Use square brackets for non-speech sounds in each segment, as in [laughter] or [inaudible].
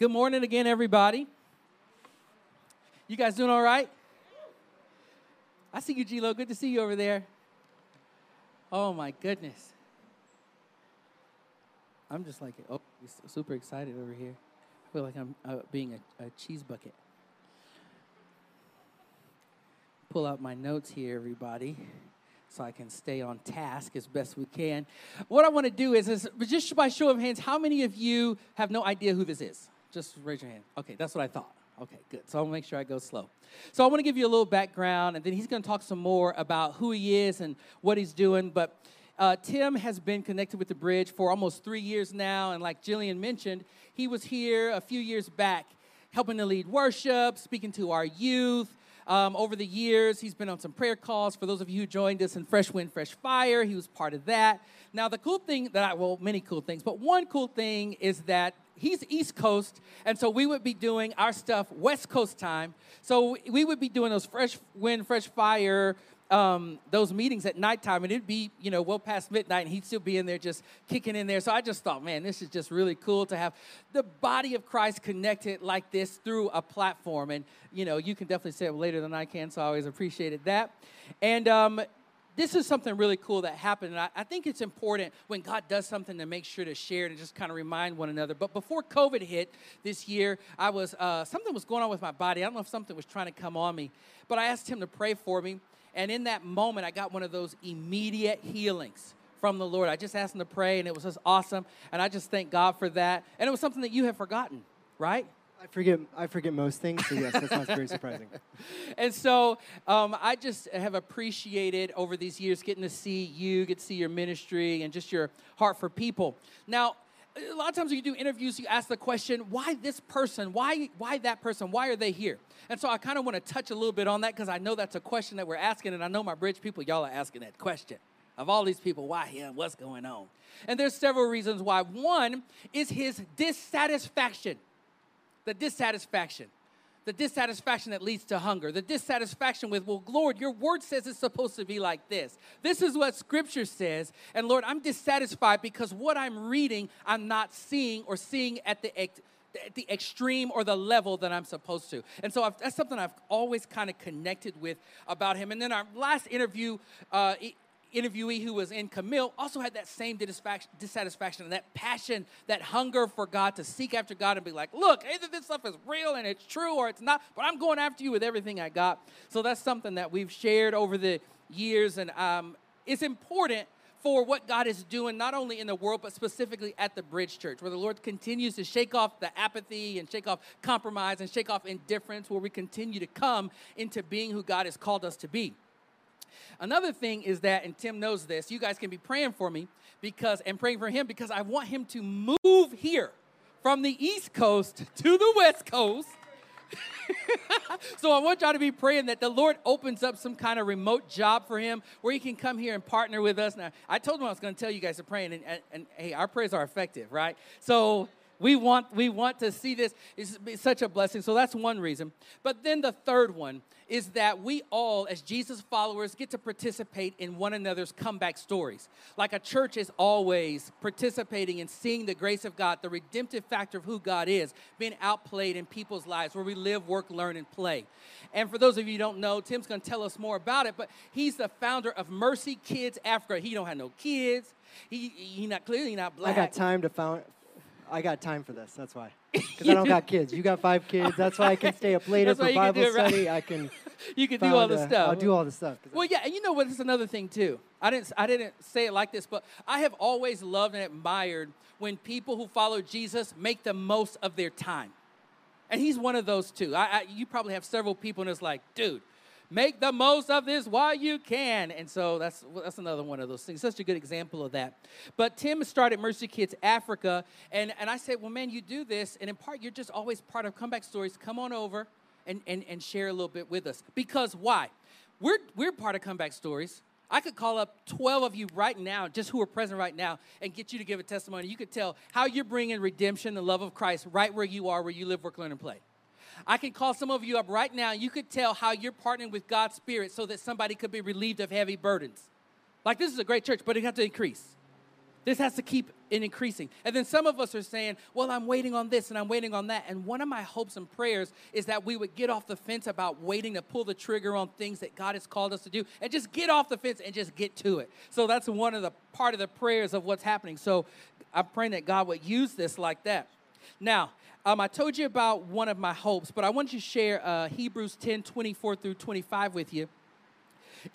Good morning again, everybody. You guys doing all right? I see you, G-Lo. Good to see you over there. Oh, my goodness. I'm just like, oh, super excited over here. I feel like I'm uh, being a, a cheese bucket. Pull out my notes here, everybody so I can stay on task as best we can. What I want to do is, is just by show of hands, how many of you have no idea who this is? Just raise your hand. Okay, that's what I thought. Okay, good. So I'll make sure I go slow. So I want to give you a little background, and then he's going to talk some more about who he is and what he's doing. But uh, Tim has been connected with the bridge for almost three years now, and like Jillian mentioned, he was here a few years back helping to lead worship, speaking to our youth, um, over the years, he's been on some prayer calls. For those of you who joined us in Fresh Wind, Fresh Fire, he was part of that. Now, the cool thing that I, well, many cool things, but one cool thing is that he's East Coast, and so we would be doing our stuff West Coast time. So we would be doing those Fresh Wind, Fresh Fire um, those meetings at nighttime, and it'd be, you know, well past midnight, and he'd still be in there just kicking in there. So I just thought, man, this is just really cool to have the body of Christ connected like this through a platform. And, you know, you can definitely say it later than I can, so I always appreciated that. And, um, this is something really cool that happened. And I, I, think it's important when God does something to make sure to share it and just kind of remind one another. But before COVID hit this year, I was uh, something was going on with my body. I don't know if something was trying to come on me, but I asked him to pray for me. And in that moment, I got one of those immediate healings from the Lord. I just asked him to pray, and it was just awesome. And I just thank God for that. And it was something that you have forgotten, right? I forget. I forget most things. So yes, that's not very surprising. [laughs] and so um, I just have appreciated over these years getting to see you, get to see your ministry, and just your heart for people. Now, a lot of times when you do interviews, you ask the question, why this person? Why, why that person? Why are they here? And so I kind of want to touch a little bit on that because I know that's a question that we're asking, and I know my bridge people, y'all are asking that question. Of all these people, why him? What's going on? And there's several reasons why. One is his dissatisfaction. The dissatisfaction the dissatisfaction that leads to hunger, the dissatisfaction with, well, Lord, your word says it's supposed to be like this. This is what scripture says. And Lord, I'm dissatisfied because what I'm reading, I'm not seeing or seeing at the, at the extreme or the level that I'm supposed to. And so I've, that's something I've always kind of connected with about him. And then our last interview, uh, interviewee who was in Camille also had that same dissatisfaction and that passion, that hunger for God to seek after God and be like, look, either this stuff is real and it's true or it's not, but I'm going after you with everything I got. So that's something that we've shared over the years, and um, it's important for what God is doing, not only in the world, but specifically at the Bridge Church, where the Lord continues to shake off the apathy and shake off compromise and shake off indifference, where we continue to come into being who God has called us to be. Another thing is that, and Tim knows this, you guys can be praying for me because, and praying for him because I want him to move here from the East Coast to the West Coast. [laughs] so I want y'all to be praying that the Lord opens up some kind of remote job for him where he can come here and partner with us. Now, I told him I was going to tell you guys to pray, and, and, and hey, our prayers are effective, right? So we want, we want to see this. It's such a blessing. So that's one reason. But then the third one is that we all, as Jesus followers, get to participate in one another's comeback stories. Like a church is always participating in seeing the grace of God, the redemptive factor of who God is, being outplayed in people's lives where we live, work, learn, and play. And for those of you who don't know, Tim's going to tell us more about it, but he's the founder of Mercy Kids Africa. He don't have no kids. He, he not clearly not black. I got time to found, I got time for this. That's why. [laughs] Because I don't got kids. You got five kids. That's why I can stay up later for Bible it, study. Right? I can. [laughs] you can do all the stuff. I'll do all the stuff. Well, yeah, and you know what? It's another thing too. I didn't. I didn't say it like this, but I have always loved and admired when people who follow Jesus make the most of their time. And he's one of those too. I, I, you probably have several people, and it's like, dude, Make the most of this while you can. And so that's, that's another one of those things. Such a good example of that. But Tim started Mercy Kids Africa. And, and I said, well, man, you do this. And in part, you're just always part of Comeback Stories. Come on over and, and, and share a little bit with us. Because why? We're, we're part of Comeback Stories. I could call up 12 of you right now, just who are present right now, and get you to give a testimony. You could tell how you're bringing redemption, the love of Christ, right where you are, where you live, work, learn, and play. I can call some of you up right now. You could tell how you're partnering with God's Spirit so that somebody could be relieved of heavy burdens. Like this is a great church, but it has to increase. This has to keep it increasing. And then some of us are saying, well, I'm waiting on this and I'm waiting on that. And one of my hopes and prayers is that we would get off the fence about waiting to pull the trigger on things that God has called us to do and just get off the fence and just get to it. So that's one of the part of the prayers of what's happening. So I'm praying that God would use this like that. Now, um, I told you about one of my hopes, but I want to share uh, Hebrews 10 24 through 25 with you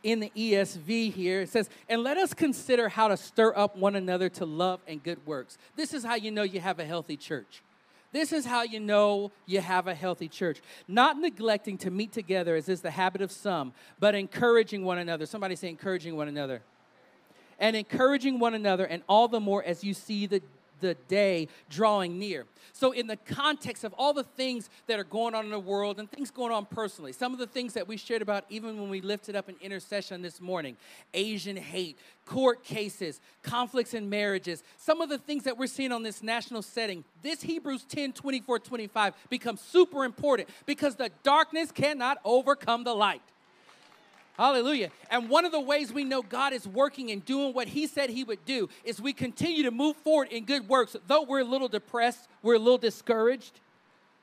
in the ESV here. It says, And let us consider how to stir up one another to love and good works. This is how you know you have a healthy church. This is how you know you have a healthy church. Not neglecting to meet together, as is the habit of some, but encouraging one another. Somebody say, encouraging one another. And encouraging one another, and all the more as you see the the day drawing near. So, in the context of all the things that are going on in the world and things going on personally, some of the things that we shared about even when we lifted up an intercession this morning Asian hate, court cases, conflicts in marriages, some of the things that we're seeing on this national setting, this Hebrews 10 24 25 becomes super important because the darkness cannot overcome the light. Hallelujah. And one of the ways we know God is working and doing what He said He would do is we continue to move forward in good works. Though we're a little depressed, we're a little discouraged,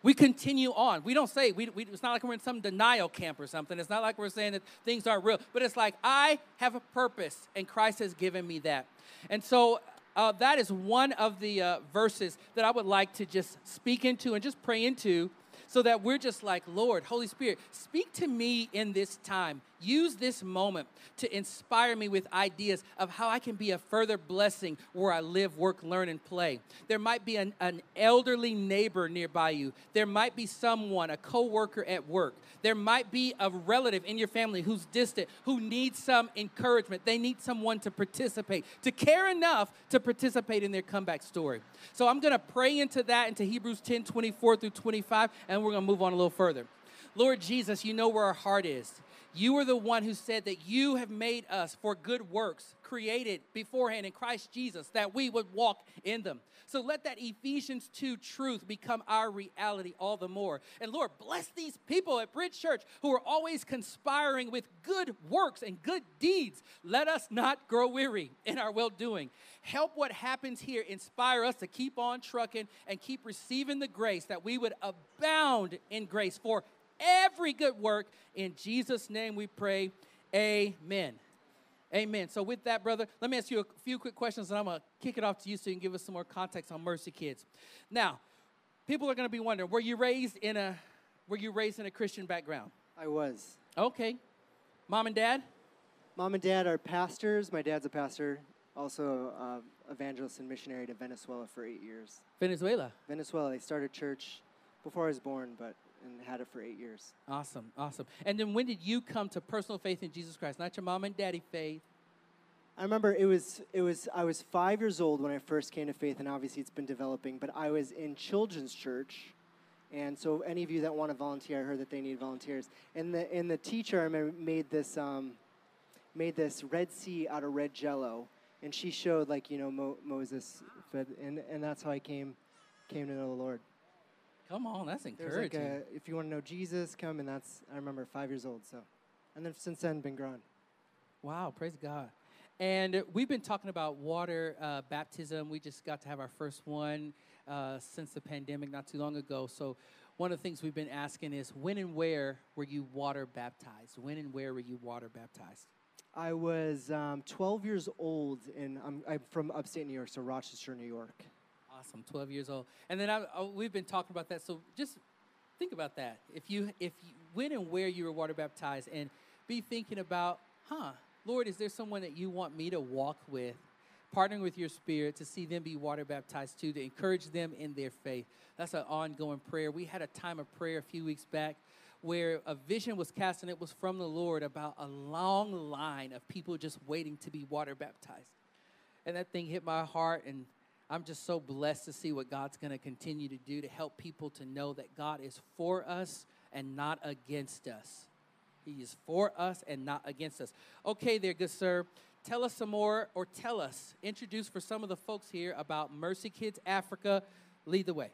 we continue on. We don't say, we, we, it's not like we're in some denial camp or something. It's not like we're saying that things aren't real, but it's like, I have a purpose and Christ has given me that. And so uh, that is one of the uh, verses that I would like to just speak into and just pray into so that we're just like, Lord, Holy Spirit, speak to me in this time. Use this moment to inspire me with ideas of how I can be a further blessing where I live, work, learn, and play. There might be an, an elderly neighbor nearby you. There might be someone, a coworker at work. There might be a relative in your family who's distant, who needs some encouragement. They need someone to participate, to care enough to participate in their comeback story. So I'm going to pray into that, into Hebrews 10 24 through 25, and we're going to move on a little further. Lord Jesus, you know where our heart is. You are the one who said that you have made us for good works, created beforehand in Christ Jesus, that we would walk in them. So let that Ephesians 2 truth become our reality all the more. And Lord, bless these people at Bridge Church who are always conspiring with good works and good deeds. Let us not grow weary in our well doing. Help what happens here inspire us to keep on trucking and keep receiving the grace that we would abound in grace for every good work. In Jesus' name we pray. Amen. Amen. So, with that, brother, let me ask you a few quick questions and I'm going to kick it off to you so you can give us some more context on Mercy Kids. Now, people are going to be wondering were you raised in a were you raised in a christian background i was okay mom and dad mom and dad are pastors my dad's a pastor also uh, evangelist and missionary to venezuela for eight years venezuela venezuela they started church before i was born but and had it for eight years. Awesome, awesome. And then when did you come to personal faith in Jesus Christ? Not your mom and daddy faith. I remember it was it was I was five years old when I first came to faith, and obviously it's been developing. But I was in children's church, and so any of you that want to volunteer, I heard that they need volunteers. And the and the teacher I remember made this um, made this Red Sea out of red Jello, and she showed like you know Mo- Moses, and and that's how I came came to know the Lord. Come on, that's encouraging. Like a, if you want to know Jesus, come, and that's I remember five years old. So, and then since then, been growing. Wow, praise God. And we've been talking about water uh, baptism. We just got to have our first one uh, since the pandemic not too long ago. So, one of the things we've been asking is when and where were you water baptized? When and where were you water baptized? I was um, 12 years old, and I'm, I'm from upstate New York, so Rochester, New York awesome. 12 years old. And then I, I, we've been talking about that. So just think about that. If you, if you, when and where you were water baptized, and be thinking about, huh, Lord, is there someone that you want me to walk with, partnering with your spirit to see them be water baptized too, to encourage them in their faith? That's an ongoing prayer. We had a time of prayer a few weeks back where a vision was cast and it was from the Lord about a long line of people just waiting to be water baptized. And that thing hit my heart and I'm just so blessed to see what God's going to continue to do to help people to know that God is for us and not against us. He is for us and not against us. Okay, there, good sir. Tell us some more, or tell us, introduce for some of the folks here about Mercy Kids Africa. Lead the way.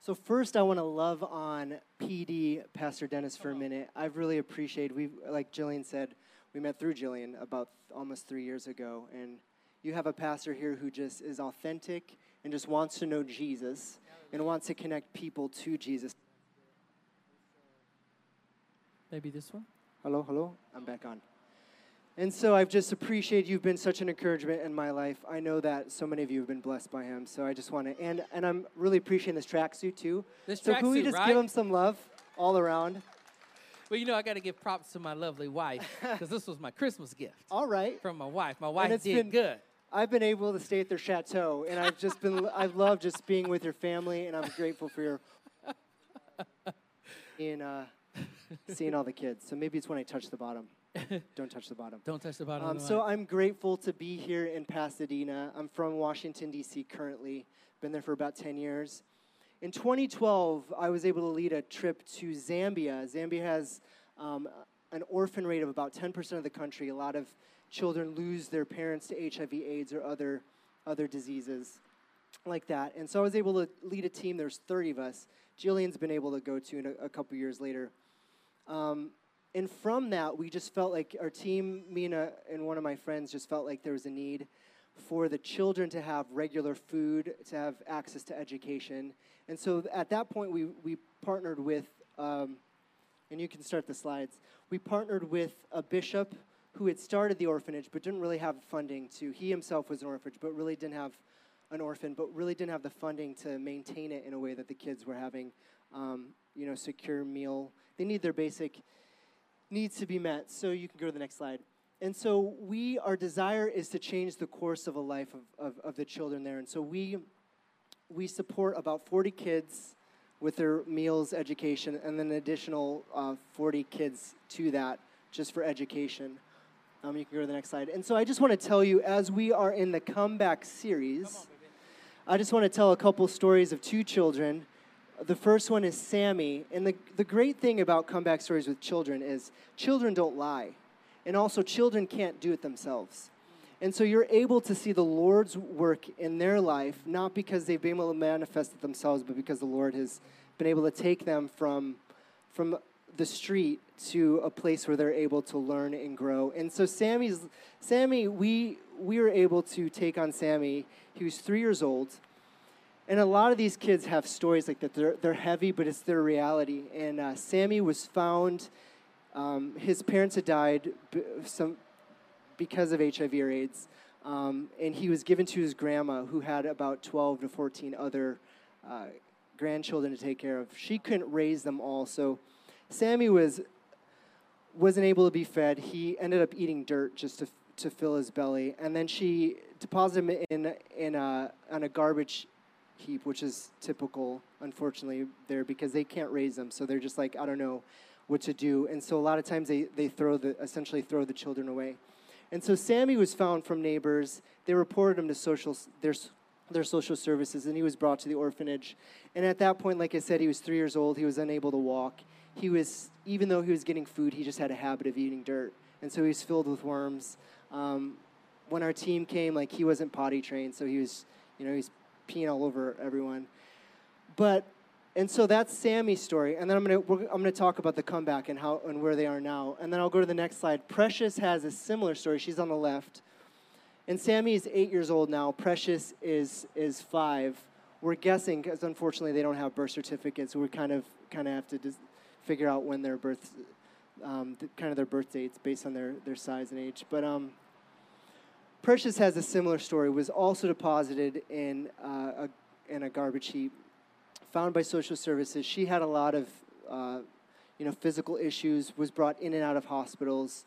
So first, I want to love on PD Pastor Dennis for a minute. I've really appreciated. We, like Jillian said, we met through Jillian about almost three years ago, and you have a pastor here who just is authentic and just wants to know Jesus and wants to connect people to Jesus. Maybe this one? Hello, hello. I'm back on. And so I've just appreciated you've been such an encouragement in my life. I know that so many of you have been blessed by him. So I just want to, and, and I'm really appreciating this tracksuit too. This so can we just right? give him some love all around? Well, you know, I got to give props to my lovely wife because this was my Christmas gift [laughs] All right. from my wife. My wife did been- good. I've been able to stay at their chateau, and I've just been, [laughs] I've loved just being with your family, and I'm grateful for your, [laughs] in uh, seeing all the kids. So maybe it's when I touch the bottom. [laughs] Don't touch the bottom. Don't touch the bottom Um, so. I'm grateful to be here in Pasadena. I'm from Washington, D.C. currently. Been there for about 10 years. In 2012, I was able to lead a trip to Zambia. Zambia has um, an orphan rate of about 10% of the country. A lot of children lose their parents to HIV/AIDS or other other diseases like that. And so I was able to lead a team. There's 30 of us. Jillian's been able to go to in a, a couple years later. Um, and from that, we just felt like our team, me and, and one of my friends, just felt like there was a need for the children to have regular food, to have access to education. And so at that point, we, we partnered with, um, and you can start the slides, we partnered with a bishop who had started the orphanage but didn't really have funding to, he himself was an orphanage, but really didn't have an orphan, but really didn't have the funding to maintain it in a way that the kids were having, um, you know, secure meal. They need their basic needs to be met. So you can go to the next slide. And so we, our desire is to change the course of a life of, of, of the children there. And so we, we support about 40 kids with their meals, education, and then an additional uh, 40 kids to that just for education. Um, you can go to the next slide. And so I just want to tell you, as we are in the comeback series, I just want to tell a couple stories of two children. The first one is Sammy. And the, the great thing about comeback stories with children is children don't lie. And also, children can't do it themselves. And so you're able to see the Lord's work in their life, not because they've been able to manifest it themselves, but because the Lord has been able to take them from, from the street to a place where they're able to learn and grow. And so Sammy's Sammy, we we were able to take on Sammy. He was three years old. And a lot of these kids have stories like that. They're, they're heavy, but it's their reality. And uh, Sammy was found, um, his parents had died some, because of HIV or AIDS. Um, and he was given to his grandma, who had about 12 to 14 other uh, grandchildren to take care of. She couldn't raise them all. So Sammy was, wasn't able to be fed. He ended up eating dirt just to, to fill his belly. And then she deposited him in, in a, on a garbage heap, which is typical, unfortunately, there because they can't raise them. So they're just like, I don't know what to do. And so a lot of times they, they throw the, essentially throw the children away. And so Sammy was found from neighbors. They reported him to social, their, their social services, and he was brought to the orphanage. And at that point, like I said, he was three years old. He was unable to walk. He was, even though he was getting food, he just had a habit of eating dirt. And so he was filled with worms. Um, when our team came, like he wasn't potty trained, so he was, you know, he's peeing all over everyone. But and so that's Sammy's story, and then I'm gonna I'm gonna talk about the comeback and how and where they are now, and then I'll go to the next slide. Precious has a similar story. She's on the left, and Sammy is eight years old now. Precious is is five. We're guessing because unfortunately they don't have birth certificates, so we kind of kind of have to dis- figure out when their birth, um, kind of their birth dates based on their their size and age. But um, Precious has a similar story. Was also deposited in uh, a in a garbage heap, found by social services. She had a lot of, uh, you know, physical issues. Was brought in and out of hospitals.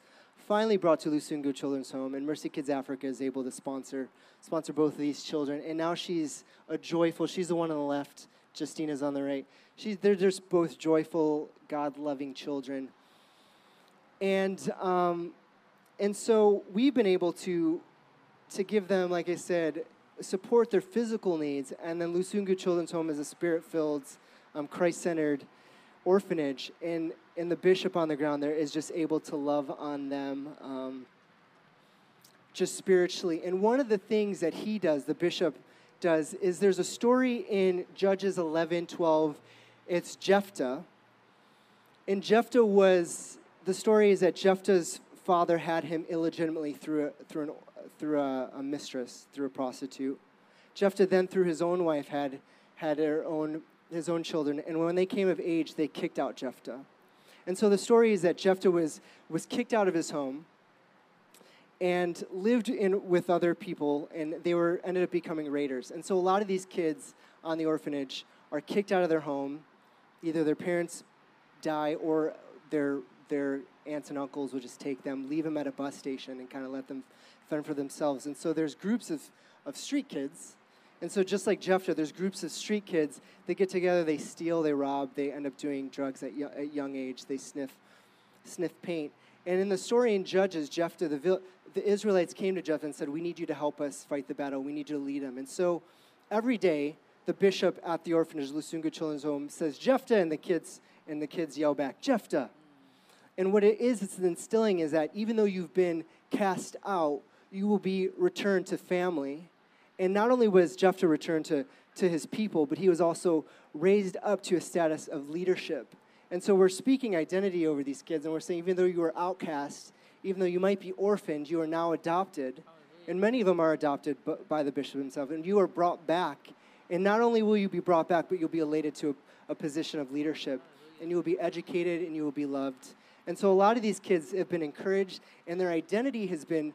Finally brought to Lusungu Children's Home, and Mercy Kids Africa is able to sponsor sponsor both of these children. And now she's a joyful. She's the one on the left. Justina's on the right. She's they're just both joyful, God-loving children. And um, and so we've been able to to give them, like I said, support their physical needs. And then Lusungu Children's Home is a spirit-filled, um, Christ-centered orphanage, and and the bishop on the ground there is just able to love on them. Um, just spiritually. And one of the things that he does, the bishop does, is there's a story in Judges 11, 12. It's Jephthah. And Jephthah was, the story is that Jephthah's father had him illegitimately through, through, an, through a, a mistress, through a prostitute. Jephthah then, through his own wife, had had their own his own children, and when they came of age, they kicked out Jephthah. And so the story is that Jephthah was was kicked out of his home and lived in with other people, and they were ended up becoming raiders. And so a lot of these kids on the orphanage are kicked out of their home, either their parents die or their their aunts and uncles will just take them, leave them at a bus station, and kind of let them for themselves. And so there's groups of, of street kids. And so just like Jephthah, there's groups of street kids. They get together, they steal, they rob, they end up doing drugs at, at young age. They sniff, sniff paint. And in the story in Judges, Jephthah, the, the Israelites came to Jephthah and said, "We need you to help us fight the battle. We need you to lead them." And so every day, the bishop at the orphanage, Lusungu Children's Home, says Jephthah, and the kids and the kids yell back, Jephthah. And what it is, it's instilling is that even though you've been cast out, you will be returned to family. And not only was Jephthah returned to, to his people, but he was also raised up to a status of leadership. And so we're speaking identity over these kids, and we're saying even though you are outcast, even though you might be orphaned, you are now adopted. And many of them are adopted by the bishop himself, and you are brought back. And not only will you be brought back, but you'll be elated to a, a position of leadership, and you will be educated and you will be loved. And so a lot of these kids have been encouraged, and their identity has been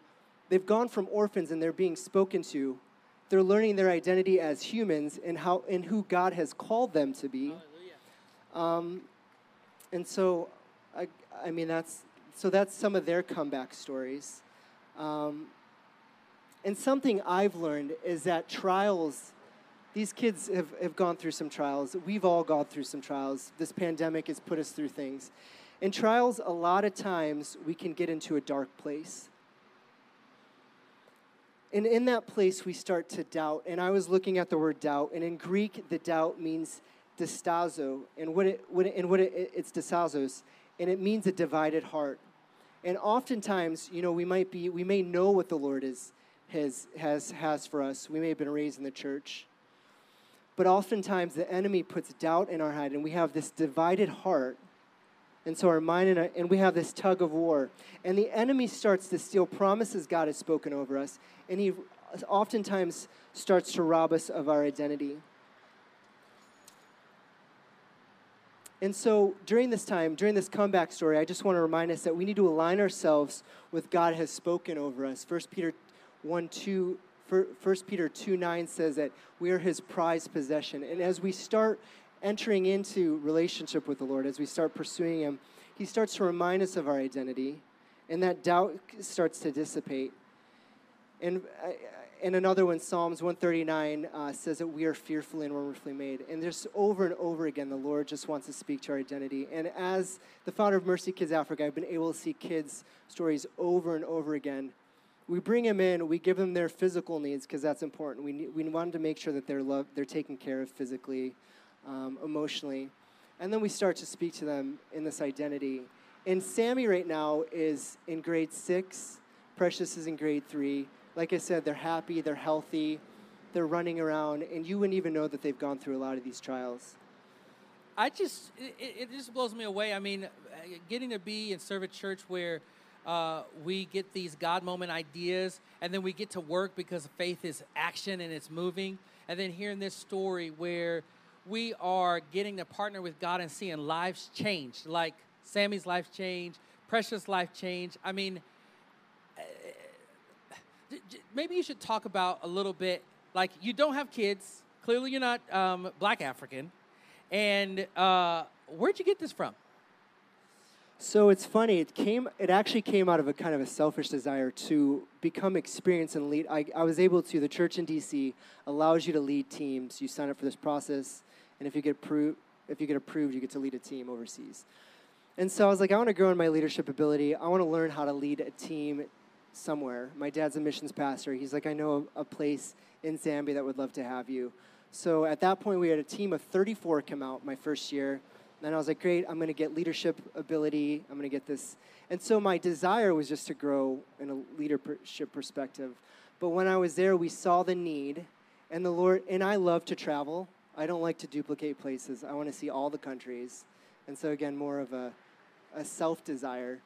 they've gone from orphans and they're being spoken to. They're learning their identity as humans and how and who God has called them to be. Um, and so, I, I mean, that's so that's some of their comeback stories. Um, and something I've learned is that trials, these kids have, have gone through some trials. We've all gone through some trials. This pandemic has put us through things. In trials, a lot of times we can get into a dark place. And in that place, we start to doubt. And I was looking at the word doubt, and in Greek, the doubt means distazo, and what it, what it, and what it, it's distazos, and it means a divided heart. And oftentimes, you know, we might be, we may know what the Lord is, has, has, has for us. We may have been raised in the church. But oftentimes, the enemy puts doubt in our head, and we have this divided heart and so our mind and, our, and we have this tug of war. And the enemy starts to steal promises God has spoken over us. And he oftentimes starts to rob us of our identity. And so during this time, during this comeback story, I just want to remind us that we need to align ourselves with God has spoken over us. 1 Peter 1 2 1 Peter 2 9 says that we are his prized possession. And as we start entering into relationship with the Lord, as we start pursuing Him, He starts to remind us of our identity, and that doubt starts to dissipate. And, uh, and another one, Psalms 139, uh, says that we are fearfully and wonderfully made. And just over and over again, the Lord just wants to speak to our identity. And as the founder of Mercy Kids Africa, I've been able to see kids' stories over and over again. We bring them in, we give them their physical needs because that's important. We, we wanted to make sure that they're loved, they're taken care of physically, um, emotionally. And then we start to speak to them in this identity. And Sammy right now is in grade six. Precious is in grade three. Like I said, they're happy, they're healthy, they're running around, and you wouldn't even know that they've gone through a lot of these trials. I just, it, it just blows me away. I mean, getting to be and serve a church where uh, we get these God moment ideas, and then we get to work because faith is action and it's moving. And then hearing this story where we are getting to partner with God and seeing lives change, like Sammy's life change, Precious life change. I mean, uh, maybe you should talk about a little bit. Like, you don't have kids. Clearly, you're not um, black African. And uh, where'd you get this from? So it's funny. It came. It actually came out of a kind of a selfish desire to become experienced and lead. I, I was able to. The church in DC allows you to lead teams. You sign up for this process and if you get approved, if you get approved, you get to lead a team overseas. And so I was like, I want to grow in my leadership ability. I want to learn how to lead a team somewhere. My dad's a missions pastor. He's like, I know a, place in Zambia that would love to have you. So at that point, we had a team of 34 come out my first year. And I was like, great, I'm going to get leadership ability. I'm going to get this. And so my desire was just to grow in a leadership perspective. But when I was there, we saw the need. And the Lord, and I love to travel. I don't like to duplicate places. I want to see all the countries. And so, again, more of a, a self desire.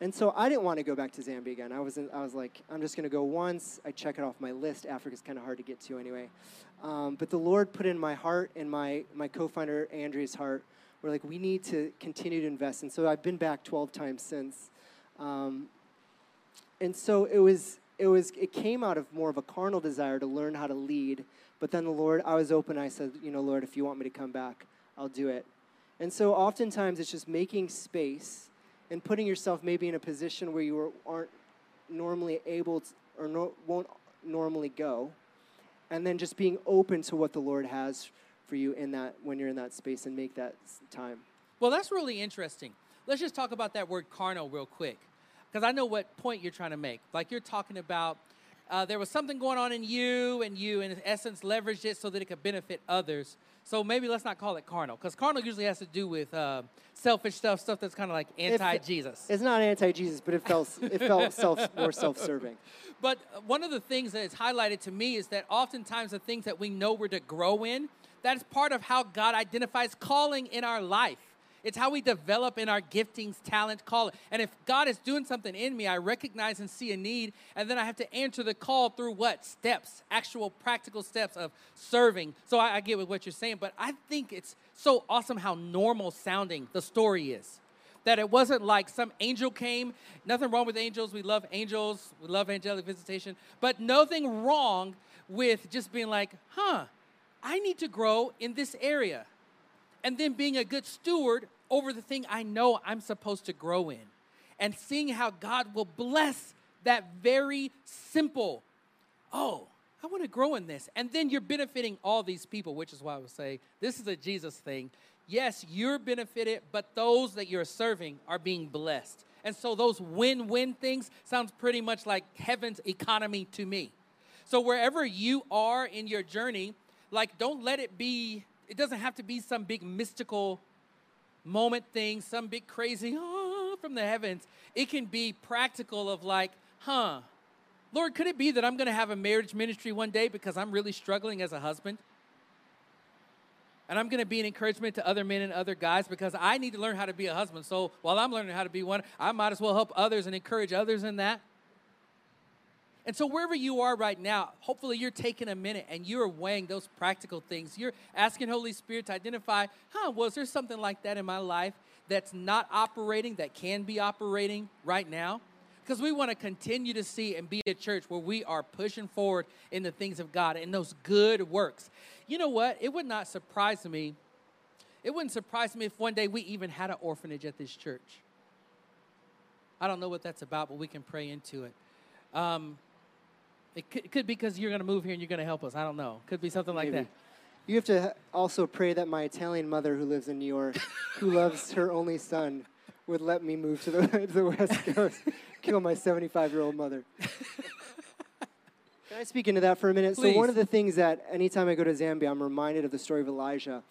And so I didn't want to go back to Zambia again. I was, in, I was like, I'm just going to go once. I check it off my list. Africa's kind of hard to get to anyway. Um, but the Lord put in my heart and my, my co founder Andrea's heart, we're like, we need to continue to invest. And so I've been back 12 times since. Um, and so it was, it was, it came out of more of a carnal desire to learn how to lead. But then the Lord, I was open. I said, you know, Lord, if you want me to come back, I'll do it. And so oftentimes it's just making space and putting yourself maybe in a position where you are, aren't normally able to, or no, won't normally go and then just being open to what the Lord has for you in that when you're in that space and make that time. Well, that's really interesting. Let's just talk about that word carnal real quick, because I know what point you're trying to make. Like you're talking about uh, there was something going on in you, and you, in essence, leveraged it so that it could benefit others. So maybe let's not call it carnal, because carnal usually has to do with uh, selfish stuff, stuff that's kind of like anti-Jesus. It's not anti-Jesus, but it felt it felt [laughs] self more self-serving. But one of the things that is highlighted to me is that oftentimes the things that we know we're to grow in, that is part of how God identifies calling in our life. It's how we develop in our giftings, talent, call. And if God is doing something in me, I recognize and see a need, and then I have to answer the call through what? Steps, actual practical steps of serving. So I, I get with what you're saying, but I think it's so awesome how normal sounding the story is that it wasn't like some angel came. Nothing wrong with angels. We love angels. We love angelic visitation. But nothing wrong with just being like, huh, I need to grow in this area. And then being a good steward over the thing I know I'm supposed to grow in. And seeing how God will bless that very simple, oh, I want to grow in this. And then you're benefiting all these people, which is why I would say this is a Jesus thing yes, you're benefited, but those that you're serving are being blessed. And so those win win things sounds pretty much like heaven's economy to me. So wherever you are in your journey, like don't let it be, it doesn't have to be some big mystical moment thing, some big crazy oh, [laughs] from the heavens. It can be practical of like, huh, Lord, could it be that I'm going to have a marriage ministry one day because I'm really struggling as a husband? and I'm going to be an encouragement to other men and other guys because I need to learn how to be a husband. So while I'm learning how to be one, I might as well help others and encourage others in that. And so, wherever you are right now, hopefully you're taking a minute and you're weighing those practical things. You're asking Holy Spirit to identify, huh, was there something like that in my life that's not operating, that can be operating right now? because we want to continue to see and be a church where we are pushing forward in the things of God and those good works. You know what? It would not surprise me. It wouldn't surprise me if one day we even had an orphanage at this church. I don't know what that's about, but we can pray into it. Um, it, could, it could be because you're going to move here and you're going to help us. I don't know. Could be something like Maybe. that. You have to also pray that my Italian mother, who lives in New York, who [laughs] loves her only son, would let me move to the, [laughs] to the West Coast, kill my 75 year old mother. [laughs] Can I speak into that for a minute? Please. So, one of the things that anytime I go to Zambia, I'm reminded of the story of Elijah,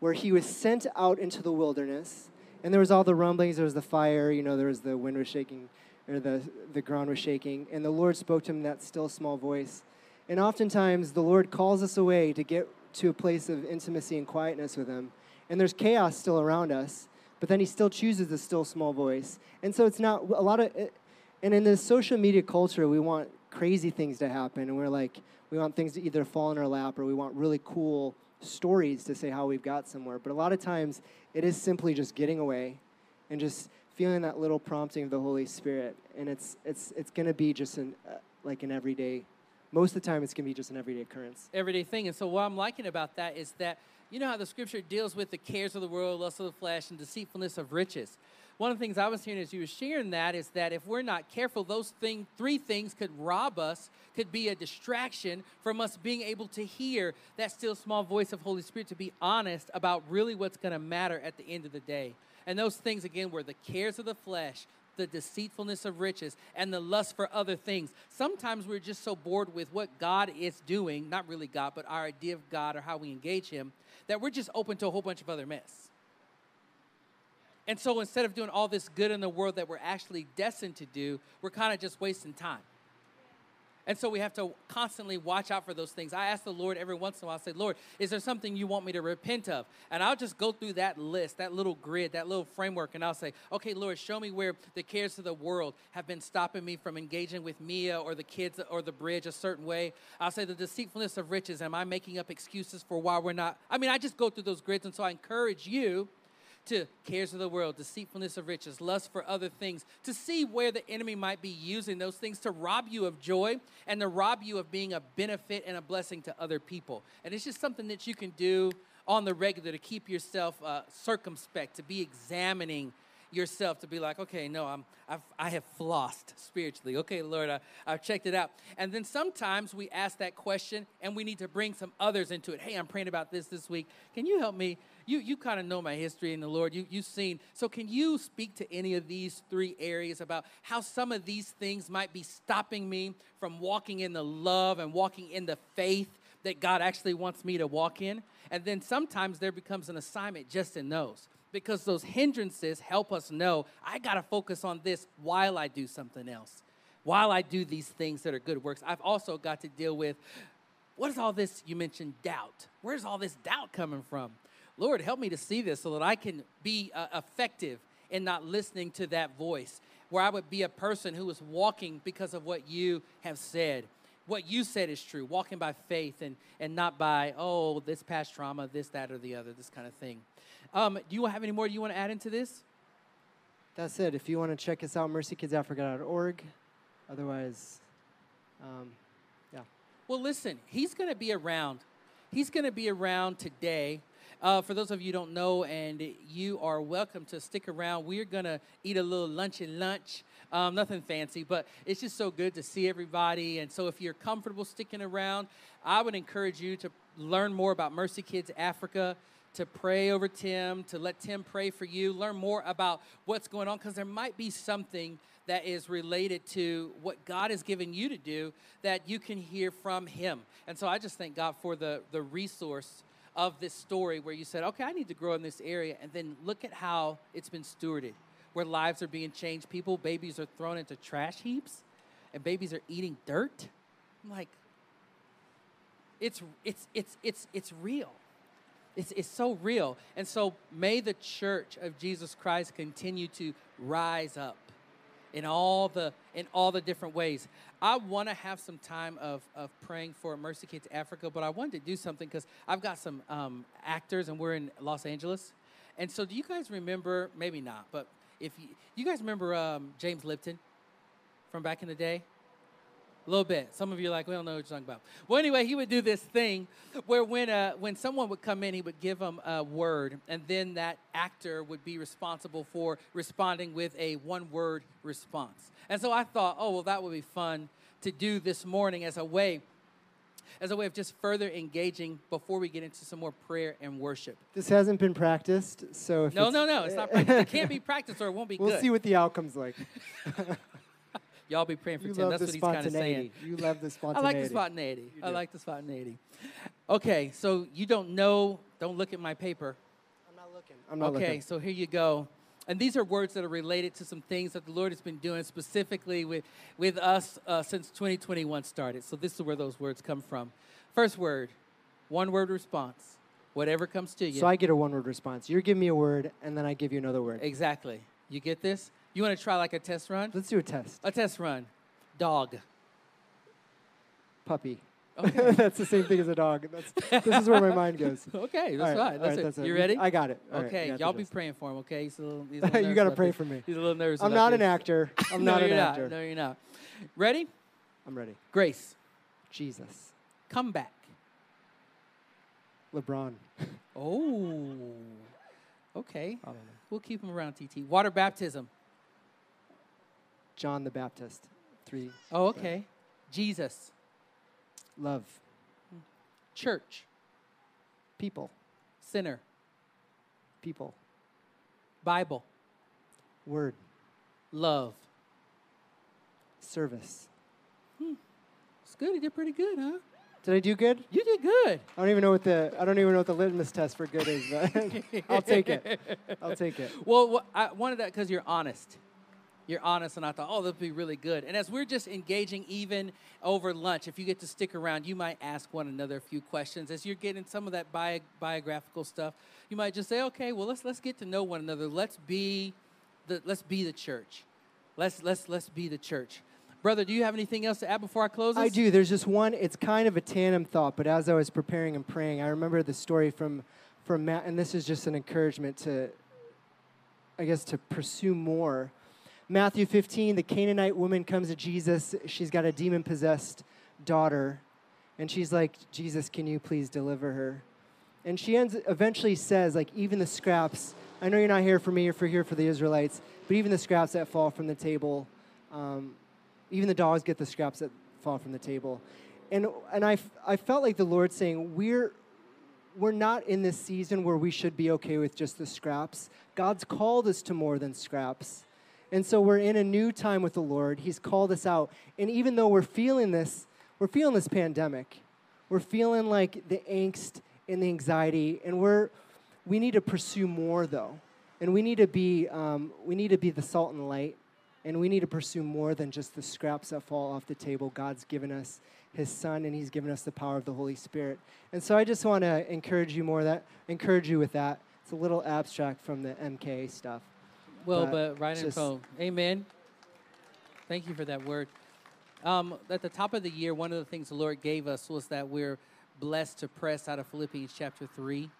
where he was sent out into the wilderness, and there was all the rumblings, there was the fire, you know, there was the wind was shaking, or the, the ground was shaking, and the Lord spoke to him in that still small voice. And oftentimes, the Lord calls us away to get to a place of intimacy and quietness with Him, and there's chaos still around us but then he still chooses the still small voice. And so it's not a lot of, and in the social media culture, we want crazy things to happen, and we're like, we want things to either fall in our lap or we want really cool stories to say how we've got somewhere. But a lot of times, it is simply just getting away and just feeling that little prompting of the Holy Spirit, and it's it's it's to be just an uh, like an everyday. Most of the time, it's to be just an everyday occurrence. Everyday thing. And so, what I'm liking about that is that you know how the scripture deals with the cares of the world, lust of the flesh, and deceitfulness of riches. One of the things I was hearing as you were sharing that is that if we're not careful, those thing, three things could rob us, could be a distraction from us being able to hear that still small voice of Holy Spirit to be honest about really what's going to matter at the end of the day. And those things, again, were the cares of the flesh, the deceitfulness of riches, and the lust for other things. Sometimes we're just so bored with what God is doing, not really God, but our idea of God or how we engage Him, that we're just open to a whole bunch of other mess. And so instead of doing all this good in the world that we're actually destined to do, we're kind of just wasting time. And so we have to constantly watch out for those things. I ask the Lord every once in a while, I say, Lord, is there something you want me to repent of? And I'll just go through that list, that little grid, that little framework, and I'll say, okay, Lord, show me where the cares of the world have been stopping me from engaging with Mia or the kids or the bridge a certain way. I'll say, the deceitfulness of riches, am I making up excuses for why we're not? I mean, I just go through those grids, and so I encourage you to cares of the world, deceitfulness of riches, lust for other things, to see where the enemy might be using those things to rob you of joy and to rob you of being a benefit and a blessing to other people. And it's just something that you can do on the regular to keep yourself uh, circumspect, to be examining yourself to be like, okay, no, I'm, I've, I have flossed spiritually. Okay, Lord, I, I've checked it out. And then sometimes we ask that question and we need to bring some others into it. Hey, I'm praying about this this week. Can you help me? You, you kind of know my history in the Lord. You, you've seen. So, can you speak to any of these three areas about how some of these things might be stopping me from walking in the love and walking in the faith that God actually wants me to walk in? And then sometimes there becomes an assignment just in those because those hindrances help us know I got to focus on this while I do something else, while I do these things that are good works. I've also got to deal with what is all this? You mentioned doubt. Where's all this doubt coming from? Lord, help me to see this so that I can be uh, effective in not listening to that voice, where I would be a person who is walking because of what you have said. What you said is true, walking by faith and, and not by, oh, this past trauma, this, that, or the other, this kind of thing. Um, do you have any more you want to add into this? That's it. If you want to check us out, mercykidsafrica.org. Otherwise, um, yeah. Well, listen, he's going to be around. He's going to be around today. Uh, for those of you don't know, and you are welcome to stick around. We're to eat a little lunch and lunch. Um, nothing fancy, but it's just so good to see everybody. And so, if you're comfortable sticking around, I would encourage you to learn more about Mercy Kids Africa to pray over Tim, to let Tim pray for you, learn more about what's going on, because there might be something that is related to what God has given you to do that you can hear from Him. And so I just thank God for the, the resource of this story where you said, okay, I need to grow in this area, and then look at how it's been stewarded, where lives are being changed. People, babies are thrown into trash heaps, and babies are eating dirt. I'm like, it's, it's, it's, it's, it's real. It's, it's so real. And so may the church of Jesus Christ continue to rise up in all the in all the different ways. I want to have some time of, of praying for Mercy Kids Africa, but I wanted to do something because I've got some um, actors and we're in Los Angeles. And so do you guys remember, maybe not, but if you, you guys remember um, James Lipton from back in the day? A little bit. Some of you are like, we don't know what you're talking about. Well, anyway, he would do this thing where when, uh, when someone would come in, he would give them a word, and then that actor would be responsible for responding with a one word response. And so I thought, oh, well, that would be fun to do this morning as a way as a way of just further engaging before we get into some more prayer and worship. This hasn't been practiced, so no, no, no, it's not practiced. it can't be practiced, or it won't be practiced. [laughs] we'll good. see what the outcome's like. [laughs] Y'all be praying for you Tim. That's what he's kind of saying. You love the spontaneity. [laughs] I spontaneity. like the spontaneity. I like the spontaneity. Okay, so you don't know. Don't look at my paper. I'm not looking. I'm not okay, looking. Okay, so here you go. And these are words that are related to some things that the Lord has been doing specifically with, with us uh, since 2021 started. So this is where those words come from. First word, one word response. Whatever comes to you. So I get a one word response. You're giving me a word, and then I give you another word. exactly. You get this? You want to try like a test run? Let's do a test. A test run. Dog. Puppy. Okay. [laughs] that's the same thing as a dog. That's, this is where my mind goes. [laughs] okay, that's All right, fine. That's right, it. that's. You ready? I got it. All right, okay, the y'all be praying for him. Okay, he's a little. He's a [laughs] little you got to pray this. for me. He's a little nervous. I'm not an actor. I'm no, not an actor. Not. No, you're not. Ready? I'm ready. Grace, Jesus. come back. LeBron. Oh, okay. I don't know. We'll keep him around. TT. Water baptism. John the Baptist. Three. Oh, okay. Jesus. Love. Church. People. Sinner. People. Bible. Word. Love. Service. Hmm. It's good. You did pretty good, huh? Did I do good? You did good. I don't even know what the I don't even know what the litmus test for good is, but [laughs] I'll take it. I'll take it. [laughs] Well, I wanted that because you're honest. You're honest, and I thought, oh, that'd be really good. And as we're just engaging even over lunch, if you get to stick around, you might ask one another a few questions. As you're getting some of that bi- biographical stuff, you might just say, okay, well, let's let's get to know one another. Let's be the let's be the church. Let's let's let's be the church. Brother, do you have anything else to add before I close? This? I do. There's just one. It's kind of a tandem thought, but as I was preparing and praying, I remember the story from from Matt, and this is just an encouragement to, I guess, to pursue more. Matthew 15, the Canaanite woman comes to Jesus. She's got a demon possessed daughter, and she's like, Jesus, can you please deliver her? And she ends eventually says, like, even the scraps. I know you're not here for me or for here for the Israelites, but even the scraps that fall from the table. Um, even the dogs get the scraps that fall from the table. And, and I, I felt like the Lord saying, we're, we're not in this season where we should be okay with just the scraps. God's called us to more than scraps. And so we're in a new time with the Lord. He's called us out. And even though we're feeling this, we're feeling this pandemic. We're feeling like the angst and the anxiety, and we're we need to pursue more though, and we need to be um, we need to be the salt and light and we need to pursue more than just the scraps that fall off the table. God's given us his son and he's given us the power of the Holy Spirit. And so I just want to encourage you more that encourage you with that. It's a little abstract from the MK stuff. Well, but, but right info. Amen. Thank you for that word. Um, at the top of the year, one of the things the Lord gave us was that we're blessed to press out of Philippians chapter 3,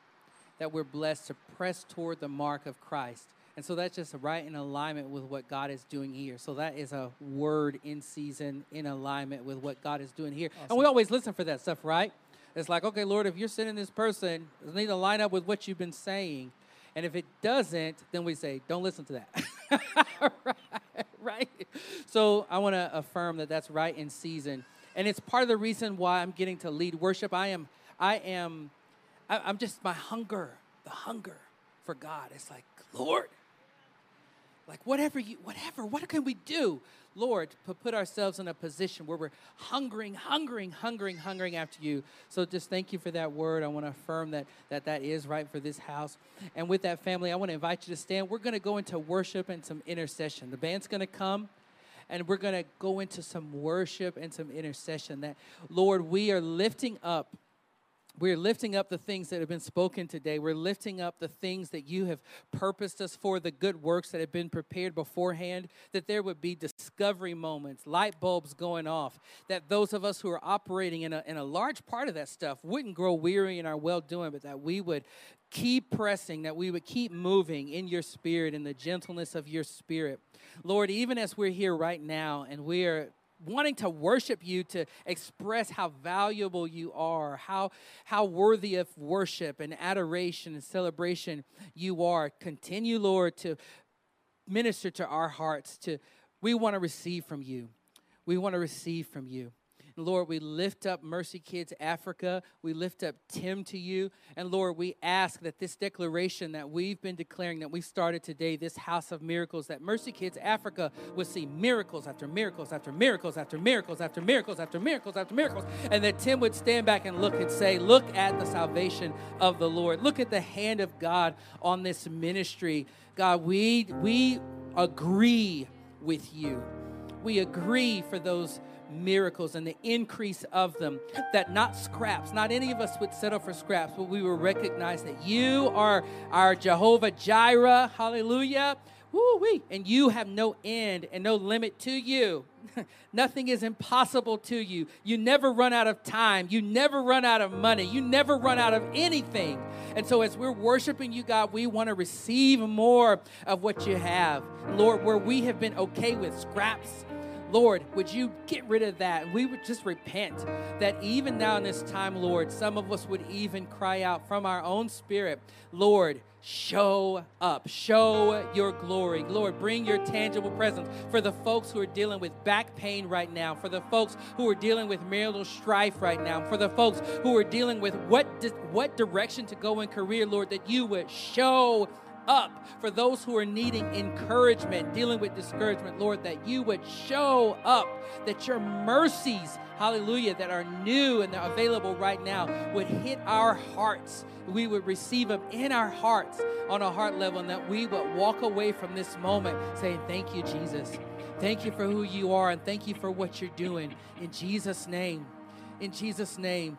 that we're blessed to press toward the mark of Christ. And so that's just right in alignment with what God is doing here. So that is a word in season, in alignment with what God is doing here. Awesome. And we always listen for that stuff, right? It's like, okay, Lord, if you're sending this person, it need to line up with what you've been saying. And if it doesn't, then we say, don't listen to that. right, [laughs] right? So I want to affirm that that's right in season. And it's part of the reason why I'm getting to lead worship. I am, I am, I, I'm just my hunger, the hunger for God. It's like, Lord, like whatever you whatever what can we do lord put ourselves in a position where we're hungering hungering hungering hungering after you. So just thank you for that word. I want to affirm that that that is right for this house. And with that family i want to invite you to stand. We're going to go into worship and some intercession. The band's going to come and we're going to go into some worship and some intercession that lord we are lifting up we're lifting up the things that have been spoken today. We're lifting up the things that you have purposed us for, the good works that have been prepared beforehand, that there would be discovery moments, light bulbs going off, that those of us who are operating in a, in a large part of that stuff wouldn't grow weary in our well doing, but that we would keep pressing, that we would keep moving in your spirit, in the gentleness of your spirit. Lord, even as we're here right now and we are wanting to worship you to express how valuable you are how how worthy of worship and adoration and celebration you are. Continue lord to minister to our hearts to we want to receive from you. We want to receive from you Lord, we lift up Mercy Kids Africa. We lift up Tim to you. And Lord, we ask that this declaration that we've been declaring, that we started today, this house of miracles, that Mercy Kids Africa would see miracles after miracles after miracles after miracles after miracles after miracles after miracles. And that Tim would stand back and look and say, Look at the salvation of the Lord. Look at the hand of God on this ministry. God, we, we agree with you. We agree for those miracles and the increase of them. That not scraps, not any of us would settle for scraps, but we will recognize that you are our Jehovah Jireh. Hallelujah. Woo-wee. And you have no end and no limit to you. [laughs] Nothing is impossible to you. You never run out of time. You never run out of money. You never run out of anything. And so, as we're worshiping you, God, we want to receive more of what you have. Lord, where we have been okay with scraps Lord, would you get rid of that? We would just repent that even now in this time, Lord, some of us would even cry out from our own spirit, Lord, show up, show your glory. Lord, bring your tangible presence for the folks who are dealing with back pain right now, for the folks who are dealing with marital strife right now, for the folks who are dealing with what, di- what direction to go in career, Lord, that you would show up for those who are needing encouragement, dealing with discouragement, Lord, that you would show up, that your mercies, hallelujah, that are new and they're available right now would hit our hearts. We would receive them in our hearts on a heart level, and that we would walk away from this moment saying, Thank you, Jesus. Thank you for who you are, and thank you for what you're doing. In Jesus' name. In Jesus' name.